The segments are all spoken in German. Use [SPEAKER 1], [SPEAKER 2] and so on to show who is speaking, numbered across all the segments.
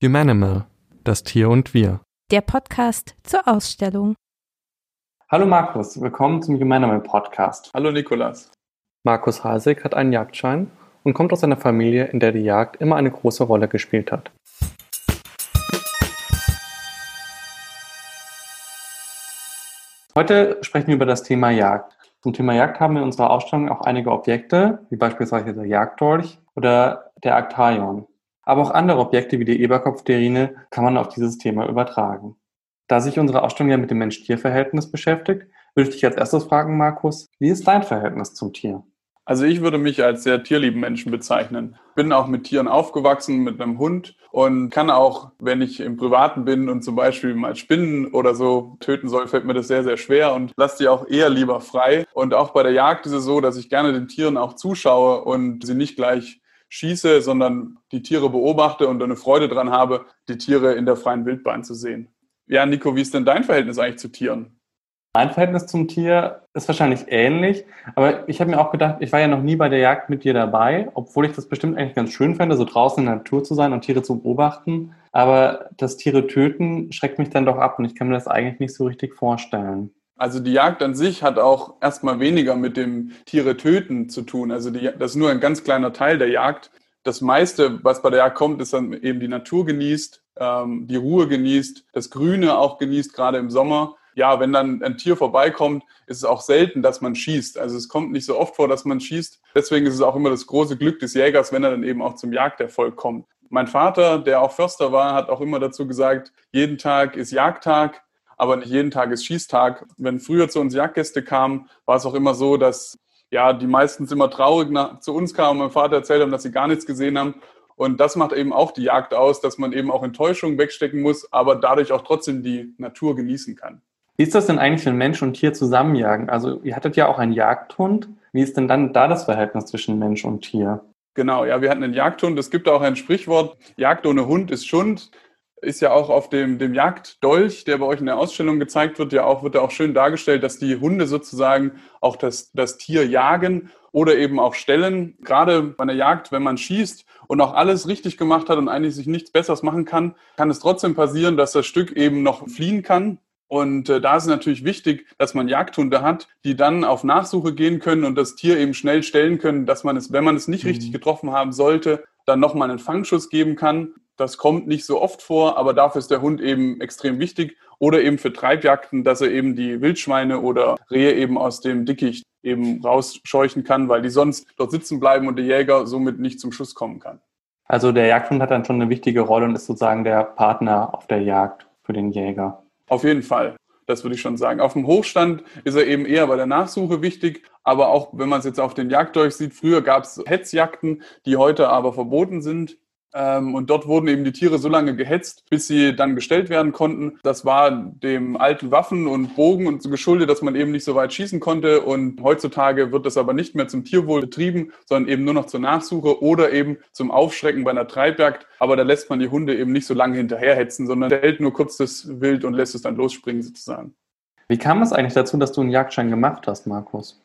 [SPEAKER 1] Humanimal, das Tier und wir.
[SPEAKER 2] Der Podcast zur Ausstellung.
[SPEAKER 3] Hallo Markus, willkommen zum Humanimal Podcast.
[SPEAKER 4] Hallo Nikolas.
[SPEAKER 1] Markus Hasek hat einen Jagdschein und kommt aus einer Familie, in der die Jagd immer eine große Rolle gespielt hat.
[SPEAKER 3] Heute sprechen wir über das Thema Jagd. Zum Thema Jagd haben wir in unserer Ausstellung auch einige Objekte, wie beispielsweise der Jagddolch oder der Aktaion. Aber auch andere Objekte wie die Eberkopfterine kann man auf dieses Thema übertragen. Da sich unsere Ausstellung ja mit dem Mensch-Tier-Verhältnis beschäftigt, würde ich dich als erstes fragen, Markus, wie ist dein Verhältnis zum Tier?
[SPEAKER 4] Also ich würde mich als sehr tierlieben Menschen bezeichnen. Bin auch mit Tieren aufgewachsen, mit einem Hund und kann auch, wenn ich im Privaten bin und zum Beispiel mal Spinnen oder so töten soll, fällt mir das sehr, sehr schwer und lasse die auch eher lieber frei. Und auch bei der Jagd ist es so, dass ich gerne den Tieren auch zuschaue und sie nicht gleich schieße, sondern die Tiere beobachte und eine Freude dran habe, die Tiere in der freien Wildbahn zu sehen. Ja, Nico, wie ist denn dein Verhältnis eigentlich zu Tieren?
[SPEAKER 3] Mein Verhältnis zum Tier ist wahrscheinlich ähnlich, aber ich habe mir auch gedacht, ich war ja noch nie bei der Jagd mit dir dabei, obwohl ich das bestimmt eigentlich ganz schön fände, so draußen in der Natur zu sein und Tiere zu beobachten. Aber das Tiere töten schreckt mich dann doch ab und ich kann mir das eigentlich nicht so richtig vorstellen.
[SPEAKER 4] Also die Jagd an sich hat auch erstmal weniger mit dem Tiere töten zu tun. Also die, das ist nur ein ganz kleiner Teil der Jagd. Das meiste, was bei der Jagd kommt, ist dann eben die Natur genießt, ähm, die Ruhe genießt, das Grüne auch genießt, gerade im Sommer. Ja, wenn dann ein Tier vorbeikommt, ist es auch selten, dass man schießt. Also es kommt nicht so oft vor, dass man schießt. Deswegen ist es auch immer das große Glück des Jägers, wenn er dann eben auch zum Jagderfolg kommt. Mein Vater, der auch Förster war, hat auch immer dazu gesagt, jeden Tag ist Jagdtag aber nicht jeden Tag ist Schießtag. Wenn früher zu uns Jagdgäste kamen, war es auch immer so, dass ja die meistens immer traurig nach, zu uns kamen und mein Vater erzählt haben, dass sie gar nichts gesehen haben. Und das macht eben auch die Jagd aus, dass man eben auch Enttäuschungen wegstecken muss, aber dadurch auch trotzdem die Natur genießen kann.
[SPEAKER 3] Wie ist das denn eigentlich, wenn Mensch und Tier zusammenjagen? Also ihr hattet ja auch einen Jagdhund. Wie ist denn dann da das Verhältnis zwischen Mensch und Tier?
[SPEAKER 4] Genau, ja, wir hatten einen Jagdhund. Es gibt auch ein Sprichwort, Jagd ohne Hund ist Schund ist ja auch auf dem, dem Jagddolch, der bei euch in der Ausstellung gezeigt wird, ja auch, wird ja auch schön dargestellt, dass die Hunde sozusagen auch das, das Tier jagen oder eben auch stellen. Gerade bei der Jagd, wenn man schießt und auch alles richtig gemacht hat und eigentlich sich nichts Besseres machen kann, kann es trotzdem passieren, dass das Stück eben noch fliehen kann. Und äh, da ist es natürlich wichtig, dass man Jagdhunde hat, die dann auf Nachsuche gehen können und das Tier eben schnell stellen können, dass man es, wenn man es nicht mhm. richtig getroffen haben sollte, dann nochmal einen Fangschuss geben kann. Das kommt nicht so oft vor, aber dafür ist der Hund eben extrem wichtig. Oder eben für Treibjagden, dass er eben die Wildschweine oder Rehe eben aus dem Dickicht eben rausscheuchen kann, weil die sonst dort sitzen bleiben und der Jäger somit nicht zum Schuss kommen kann.
[SPEAKER 3] Also der Jagdhund hat dann schon eine wichtige Rolle und ist sozusagen der Partner auf der Jagd für den Jäger.
[SPEAKER 4] Auf jeden Fall. Das würde ich schon sagen. Auf dem Hochstand ist er eben eher bei der Nachsuche wichtig, aber auch wenn man es jetzt auf den Jagddolch sieht, früher gab es Hetzjagden, die heute aber verboten sind. Ähm, und dort wurden eben die Tiere so lange gehetzt, bis sie dann gestellt werden konnten. Das war dem alten Waffen und Bogen und so geschuldet, dass man eben nicht so weit schießen konnte. Und heutzutage wird das aber nicht mehr zum Tierwohl betrieben, sondern eben nur noch zur Nachsuche oder eben zum Aufschrecken bei einer Treibjagd. Aber da lässt man die Hunde eben nicht so lange hinterherhetzen, sondern hält nur kurz das Wild und lässt es dann losspringen sozusagen.
[SPEAKER 3] Wie kam es eigentlich dazu, dass du einen Jagdschein gemacht hast, Markus?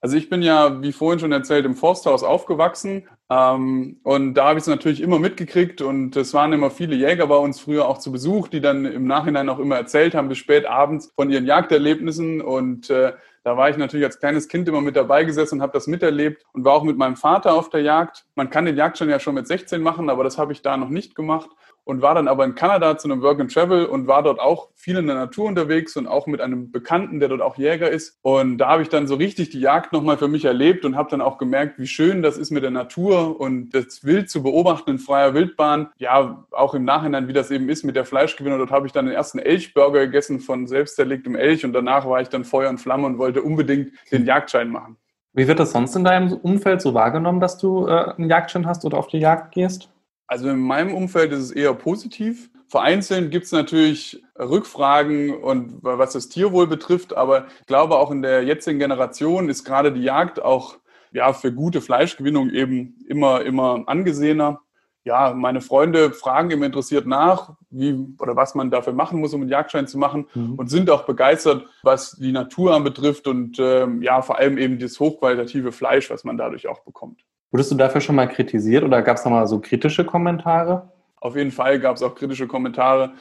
[SPEAKER 4] Also ich bin ja, wie vorhin schon erzählt, im Forsthaus aufgewachsen ähm, und da habe ich es natürlich immer mitgekriegt und es waren immer viele Jäger bei uns früher auch zu Besuch, die dann im Nachhinein auch immer erzählt haben, bis spät abends von ihren Jagderlebnissen und äh, da war ich natürlich als kleines Kind immer mit dabei gesessen und habe das miterlebt und war auch mit meinem Vater auf der Jagd. Man kann den Jagdschein ja schon mit 16 machen, aber das habe ich da noch nicht gemacht und war dann aber in Kanada zu einem Work and Travel und war dort auch viel in der Natur unterwegs und auch mit einem Bekannten, der dort auch Jäger ist. Und da habe ich dann so richtig die Jagd nochmal für mich erlebt und habe dann auch gemerkt, wie schön das ist mit der Natur und das Wild zu beobachten in freier Wildbahn. Ja, auch im Nachhinein, wie das eben ist mit der Fleischgewinnung. Dort habe ich dann den ersten Elchburger gegessen von selbst zerlegtem Elch und danach war ich dann Feuer und Flamme und wollte unbedingt den Jagdschein machen.
[SPEAKER 3] Wie wird das sonst in deinem Umfeld so wahrgenommen, dass du äh, einen Jagdschein hast oder auf die Jagd gehst?
[SPEAKER 4] Also in meinem Umfeld ist es eher positiv. Vereinzelt gibt es natürlich Rückfragen und was das Tierwohl betrifft, aber ich glaube auch in der jetzigen Generation ist gerade die Jagd auch ja für gute Fleischgewinnung eben immer immer angesehener. Ja, meine Freunde fragen immer interessiert nach, wie oder was man dafür machen muss, um einen Jagdschein zu machen mhm. und sind auch begeistert, was die Natur anbetrifft und ähm, ja vor allem eben das hochqualitative Fleisch, was man dadurch auch bekommt.
[SPEAKER 3] Wurdest du dafür schon mal kritisiert oder gab es da mal so kritische Kommentare?
[SPEAKER 4] Auf jeden Fall gab es auch kritische Kommentare.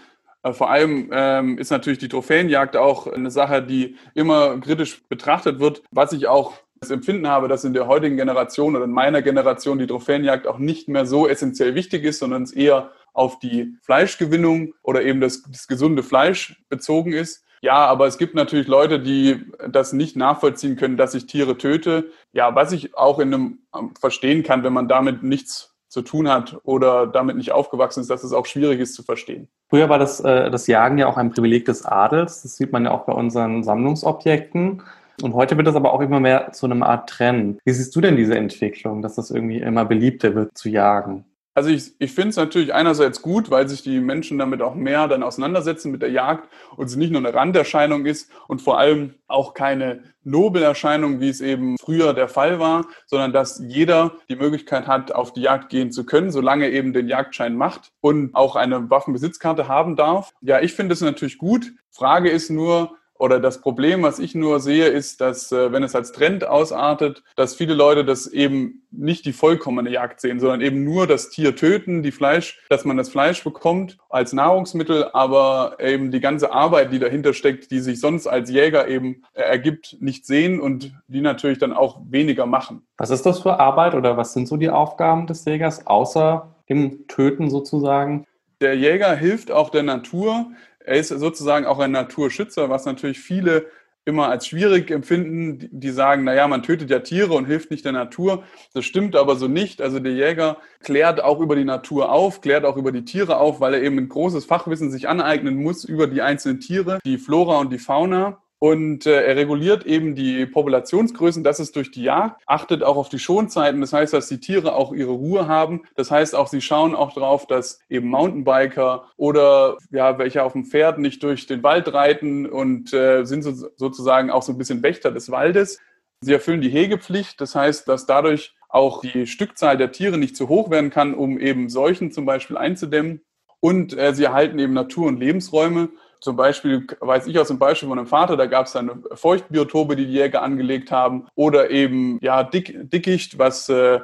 [SPEAKER 4] Äh, vor allem ähm, ist natürlich die Trophäenjagd auch eine Sache, die immer kritisch betrachtet wird, was ich auch das Empfinden habe, dass in der heutigen Generation oder in meiner Generation die Trophäenjagd auch nicht mehr so essentiell wichtig ist, sondern es eher auf die Fleischgewinnung oder eben das, das gesunde Fleisch bezogen ist. Ja, aber es gibt natürlich Leute, die das nicht nachvollziehen können, dass ich Tiere töte. Ja, was ich auch in einem ähm, verstehen kann, wenn man damit nichts zu tun hat oder damit nicht aufgewachsen ist, dass es auch schwierig ist zu verstehen.
[SPEAKER 3] Früher war das, äh, das Jagen ja auch ein Privileg des Adels. Das sieht man ja auch bei unseren Sammlungsobjekten. Und heute wird das aber auch immer mehr zu einer Art Trend. Wie siehst du denn diese Entwicklung, dass das irgendwie immer beliebter wird zu jagen?
[SPEAKER 4] Also ich, ich finde es natürlich einerseits gut, weil sich die Menschen damit auch mehr dann auseinandersetzen mit der Jagd und es nicht nur eine Randerscheinung ist und vor allem auch keine Nobelerscheinung, wie es eben früher der Fall war, sondern dass jeder die Möglichkeit hat, auf die Jagd gehen zu können, solange eben den Jagdschein macht und auch eine Waffenbesitzkarte haben darf. Ja, ich finde es natürlich gut. Frage ist nur, oder das Problem, was ich nur sehe, ist, dass äh, wenn es als Trend ausartet, dass viele Leute das eben nicht die vollkommene Jagd sehen, sondern eben nur das Tier töten, die Fleisch, dass man das Fleisch bekommt als Nahrungsmittel, aber eben die ganze Arbeit, die dahinter steckt, die sich sonst als Jäger eben äh, ergibt, nicht sehen und die natürlich dann auch weniger machen.
[SPEAKER 3] Was ist das für Arbeit oder was sind so die Aufgaben des Jägers außer dem Töten sozusagen?
[SPEAKER 4] Der Jäger hilft auch der Natur, er ist sozusagen auch ein Naturschützer, was natürlich viele immer als schwierig empfinden, die sagen, naja, man tötet ja Tiere und hilft nicht der Natur. Das stimmt aber so nicht. Also der Jäger klärt auch über die Natur auf, klärt auch über die Tiere auf, weil er eben ein großes Fachwissen sich aneignen muss über die einzelnen Tiere, die Flora und die Fauna. Und äh, er reguliert eben die Populationsgrößen, das ist durch die Jagd, achtet auch auf die Schonzeiten, das heißt, dass die Tiere auch ihre Ruhe haben. Das heißt auch, sie schauen auch darauf, dass eben Mountainbiker oder ja, welche auf dem Pferd nicht durch den Wald reiten und äh, sind so, sozusagen auch so ein bisschen Wächter des Waldes. Sie erfüllen die Hegepflicht, das heißt, dass dadurch auch die Stückzahl der Tiere nicht zu hoch werden kann, um eben Seuchen zum Beispiel einzudämmen. Und äh, sie erhalten eben Natur- und Lebensräume. Zum Beispiel weiß ich aus dem Beispiel von einem Vater, da gab es dann Feuchtbiotope, die die Jäger angelegt haben, oder eben ja Dick, Dickicht, was äh,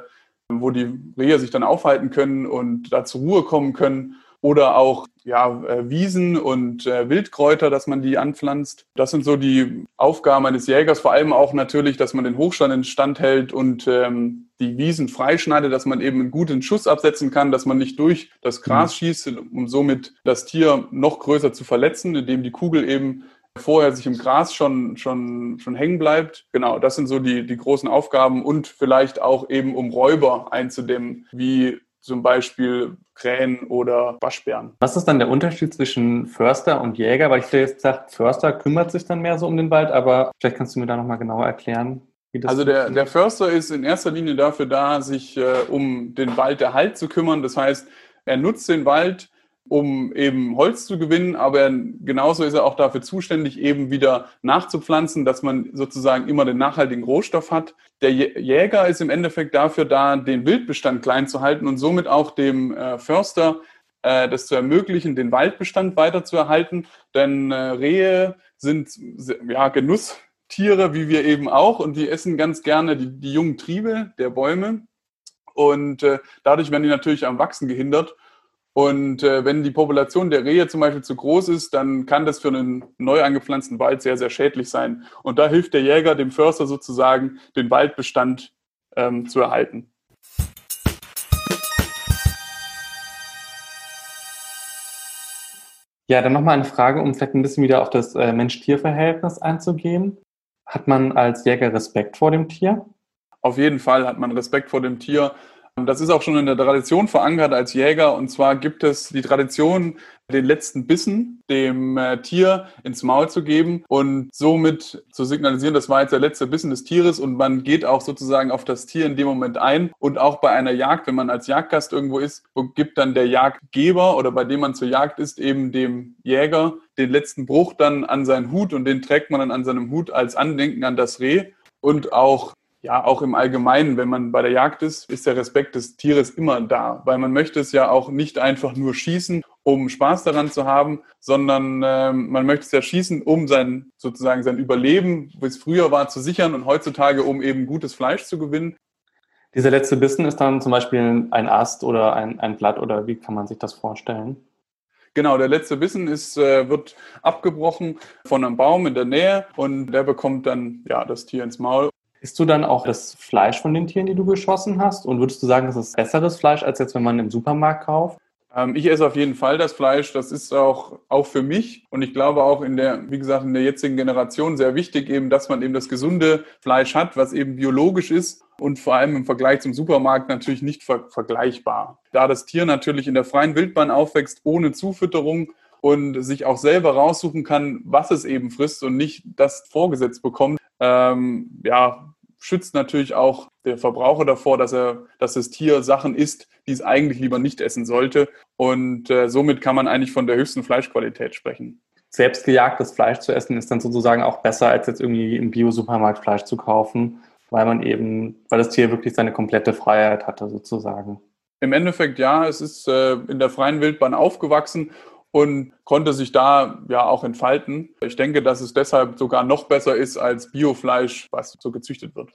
[SPEAKER 4] wo die Rehe sich dann aufhalten können und da zur Ruhe kommen können oder auch ja, äh, Wiesen und äh, Wildkräuter, dass man die anpflanzt. Das sind so die Aufgaben eines Jägers, vor allem auch natürlich, dass man den Hochstand in Stand hält und ähm, die Wiesen freischneidet, dass man eben einen guten Schuss absetzen kann, dass man nicht durch das Gras mhm. schießt, um somit das Tier noch größer zu verletzen, indem die Kugel eben vorher sich im Gras schon, schon, schon hängen bleibt. Genau, das sind so die, die großen Aufgaben und vielleicht auch eben, um Räuber einzudämmen, wie zum Beispiel Krähen oder Waschbären.
[SPEAKER 3] Was ist dann der Unterschied zwischen Förster und Jäger? Weil ich dir jetzt gesagt, Förster kümmert sich dann mehr so um den Wald, aber vielleicht kannst du mir da nochmal genauer erklären.
[SPEAKER 4] Wie das also der, der Förster ist in erster Linie dafür da, sich äh, um den Walderhalt zu kümmern. Das heißt, er nutzt den Wald um eben Holz zu gewinnen, aber genauso ist er auch dafür zuständig, eben wieder nachzupflanzen, dass man sozusagen immer den nachhaltigen Rohstoff hat. Der Jäger ist im Endeffekt dafür da, den Wildbestand klein zu halten und somit auch dem äh, Förster äh, das zu ermöglichen, den Waldbestand weiterzuerhalten. Denn äh, Rehe sind ja Genusstiere, wie wir eben auch, und die essen ganz gerne die, die jungen Triebe der Bäume. Und äh, dadurch werden die natürlich am Wachsen gehindert. Und äh, wenn die Population der Rehe zum Beispiel zu groß ist, dann kann das für einen neu angepflanzten Wald sehr, sehr schädlich sein. Und da hilft der Jäger dem Förster sozusagen, den Waldbestand ähm, zu erhalten.
[SPEAKER 3] Ja, dann nochmal eine Frage, um vielleicht ein bisschen wieder auf das äh, Mensch-Tier-Verhältnis einzugehen. Hat man als Jäger Respekt vor dem Tier?
[SPEAKER 4] Auf jeden Fall hat man Respekt vor dem Tier. Das ist auch schon in der Tradition verankert als Jäger. Und zwar gibt es die Tradition, den letzten Bissen dem äh, Tier ins Maul zu geben und somit zu signalisieren, das war jetzt der letzte Bissen des Tieres und man geht auch sozusagen auf das Tier in dem Moment ein. Und auch bei einer Jagd, wenn man als Jagdgast irgendwo ist, gibt dann der Jagdgeber oder bei dem man zur Jagd ist, eben dem Jäger den letzten Bruch dann an seinen Hut und den trägt man dann an seinem Hut als Andenken an das Reh. Und auch ja, auch im Allgemeinen, wenn man bei der Jagd ist, ist der Respekt des Tieres immer da, weil man möchte es ja auch nicht einfach nur schießen, um Spaß daran zu haben, sondern äh, man möchte es ja schießen, um sein sozusagen sein Überleben, wie es früher war, zu sichern und heutzutage um eben gutes Fleisch zu gewinnen.
[SPEAKER 3] Dieser letzte Bissen ist dann zum Beispiel ein Ast oder ein, ein Blatt oder wie kann man sich das vorstellen?
[SPEAKER 4] Genau, der letzte Bissen ist, äh, wird abgebrochen von einem Baum in der Nähe und der bekommt dann ja das Tier ins Maul.
[SPEAKER 3] Isst du dann auch das Fleisch von den Tieren, die du geschossen hast? Und würdest du sagen, das ist besseres Fleisch, als jetzt, wenn man im Supermarkt kauft?
[SPEAKER 4] Ähm, ich esse auf jeden Fall das Fleisch. Das ist auch, auch für mich und ich glaube auch in der, wie gesagt, in der jetzigen Generation sehr wichtig eben, dass man eben das gesunde Fleisch hat, was eben biologisch ist und vor allem im Vergleich zum Supermarkt natürlich nicht ver vergleichbar. Da das Tier natürlich in der freien Wildbahn aufwächst, ohne Zufütterung und sich auch selber raussuchen kann, was es eben frisst und nicht das vorgesetzt bekommt, ähm, ja, schützt natürlich auch der Verbraucher davor, dass er, dass das Tier Sachen isst, die es eigentlich lieber nicht essen sollte. Und äh, somit kann man eigentlich von der höchsten Fleischqualität sprechen.
[SPEAKER 3] Selbst gejagtes Fleisch zu essen ist dann sozusagen auch besser, als jetzt irgendwie im Bio-Supermarkt Fleisch zu kaufen, weil man eben, weil das Tier wirklich seine komplette Freiheit hatte sozusagen.
[SPEAKER 4] Im Endeffekt ja, es ist äh, in der freien Wildbahn aufgewachsen und konnte sich da ja auch entfalten. Ich denke, dass es deshalb sogar noch besser ist als Biofleisch, was so gezüchtet wird.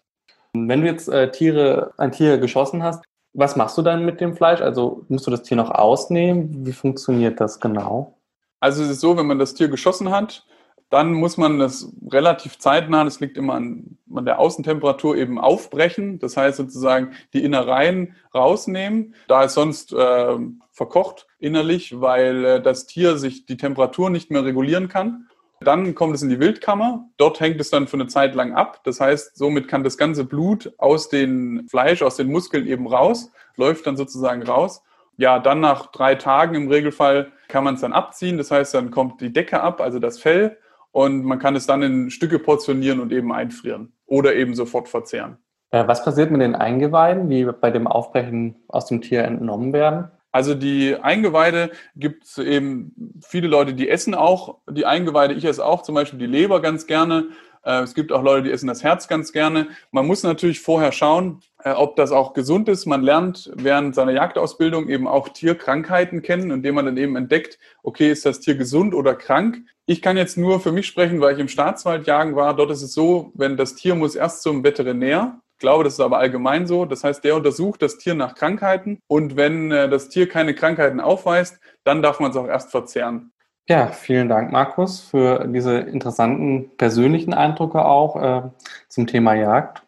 [SPEAKER 3] Wenn du jetzt äh, Tiere, ein Tier geschossen hast, was machst du dann mit dem Fleisch? Also musst du das Tier noch ausnehmen? Wie funktioniert das genau?
[SPEAKER 4] Also es ist so, wenn man das Tier geschossen hat, dann muss man das relativ zeitnah, das liegt immer an, an, der Außentemperatur, eben aufbrechen. Das heißt sozusagen die Innereien rausnehmen, da es sonst äh, verkocht innerlich, weil äh, das Tier sich die Temperatur nicht mehr regulieren kann. Dann kommt es in die Wildkammer. Dort hängt es dann für eine Zeit lang ab. Das heißt, somit kann das ganze Blut aus dem Fleisch, aus den Muskeln eben raus, läuft dann sozusagen raus. Ja, dann nach drei Tagen im Regelfall kann man es dann abziehen. Das heißt, dann kommt die Decke ab, also das Fell und man kann es dann in Stücke portionieren und eben einfrieren oder eben sofort verzehren.
[SPEAKER 3] Äh, was passiert mit den Eingeweiden, die bei dem Aufbrechen aus dem Tier entnommen werden?
[SPEAKER 4] Also die Eingeweide gibt es eben viele Leute, die essen auch die Eingeweide. Ich esse auch zum Beispiel die Leber ganz gerne. Äh, es gibt auch Leute, die essen das Herz ganz gerne. Man muss natürlich vorher schauen, äh, ob das auch gesund ist. Man lernt während seiner Jagdausbildung eben auch Tierkrankheiten kennen, indem man dann eben entdeckt, okay, ist das Tier gesund oder krank? Ich kann jetzt nur für mich sprechen, weil ich im Staatswald jagen war. Dort ist es so, wenn das Tier muss erst zum Veterinär. Ich glaube, das ist aber allgemein so. Das heißt, der untersucht das Tier nach Krankheiten und wenn äh, das Tier keine Krankheiten aufweist, dann darf man es auch erst verzehren.
[SPEAKER 3] Ja, vielen Dank, Markus, für diese interessanten persönlichen Eindrücke auch äh, zum Thema Jagd.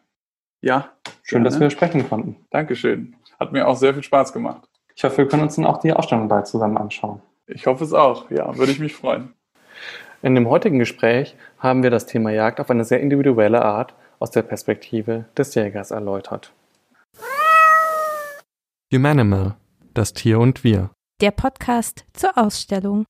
[SPEAKER 4] Ja.
[SPEAKER 3] Schön, gerne. dass wir sprechen konnten.
[SPEAKER 4] Dankeschön. Hat mir auch sehr viel Spaß gemacht.
[SPEAKER 3] Ich hoffe, wir können uns dann auch die Ausstellung bald zusammen anschauen.
[SPEAKER 4] Ich hoffe es auch. Ja, würde ich mich freuen.
[SPEAKER 1] In dem heutigen Gespräch haben wir das Thema Jagd auf eine sehr individuelle Art aus der Perspektive des Jägers erläutert. Humanimal, das Tier und wir.
[SPEAKER 2] Der Podcast zur Ausstellung.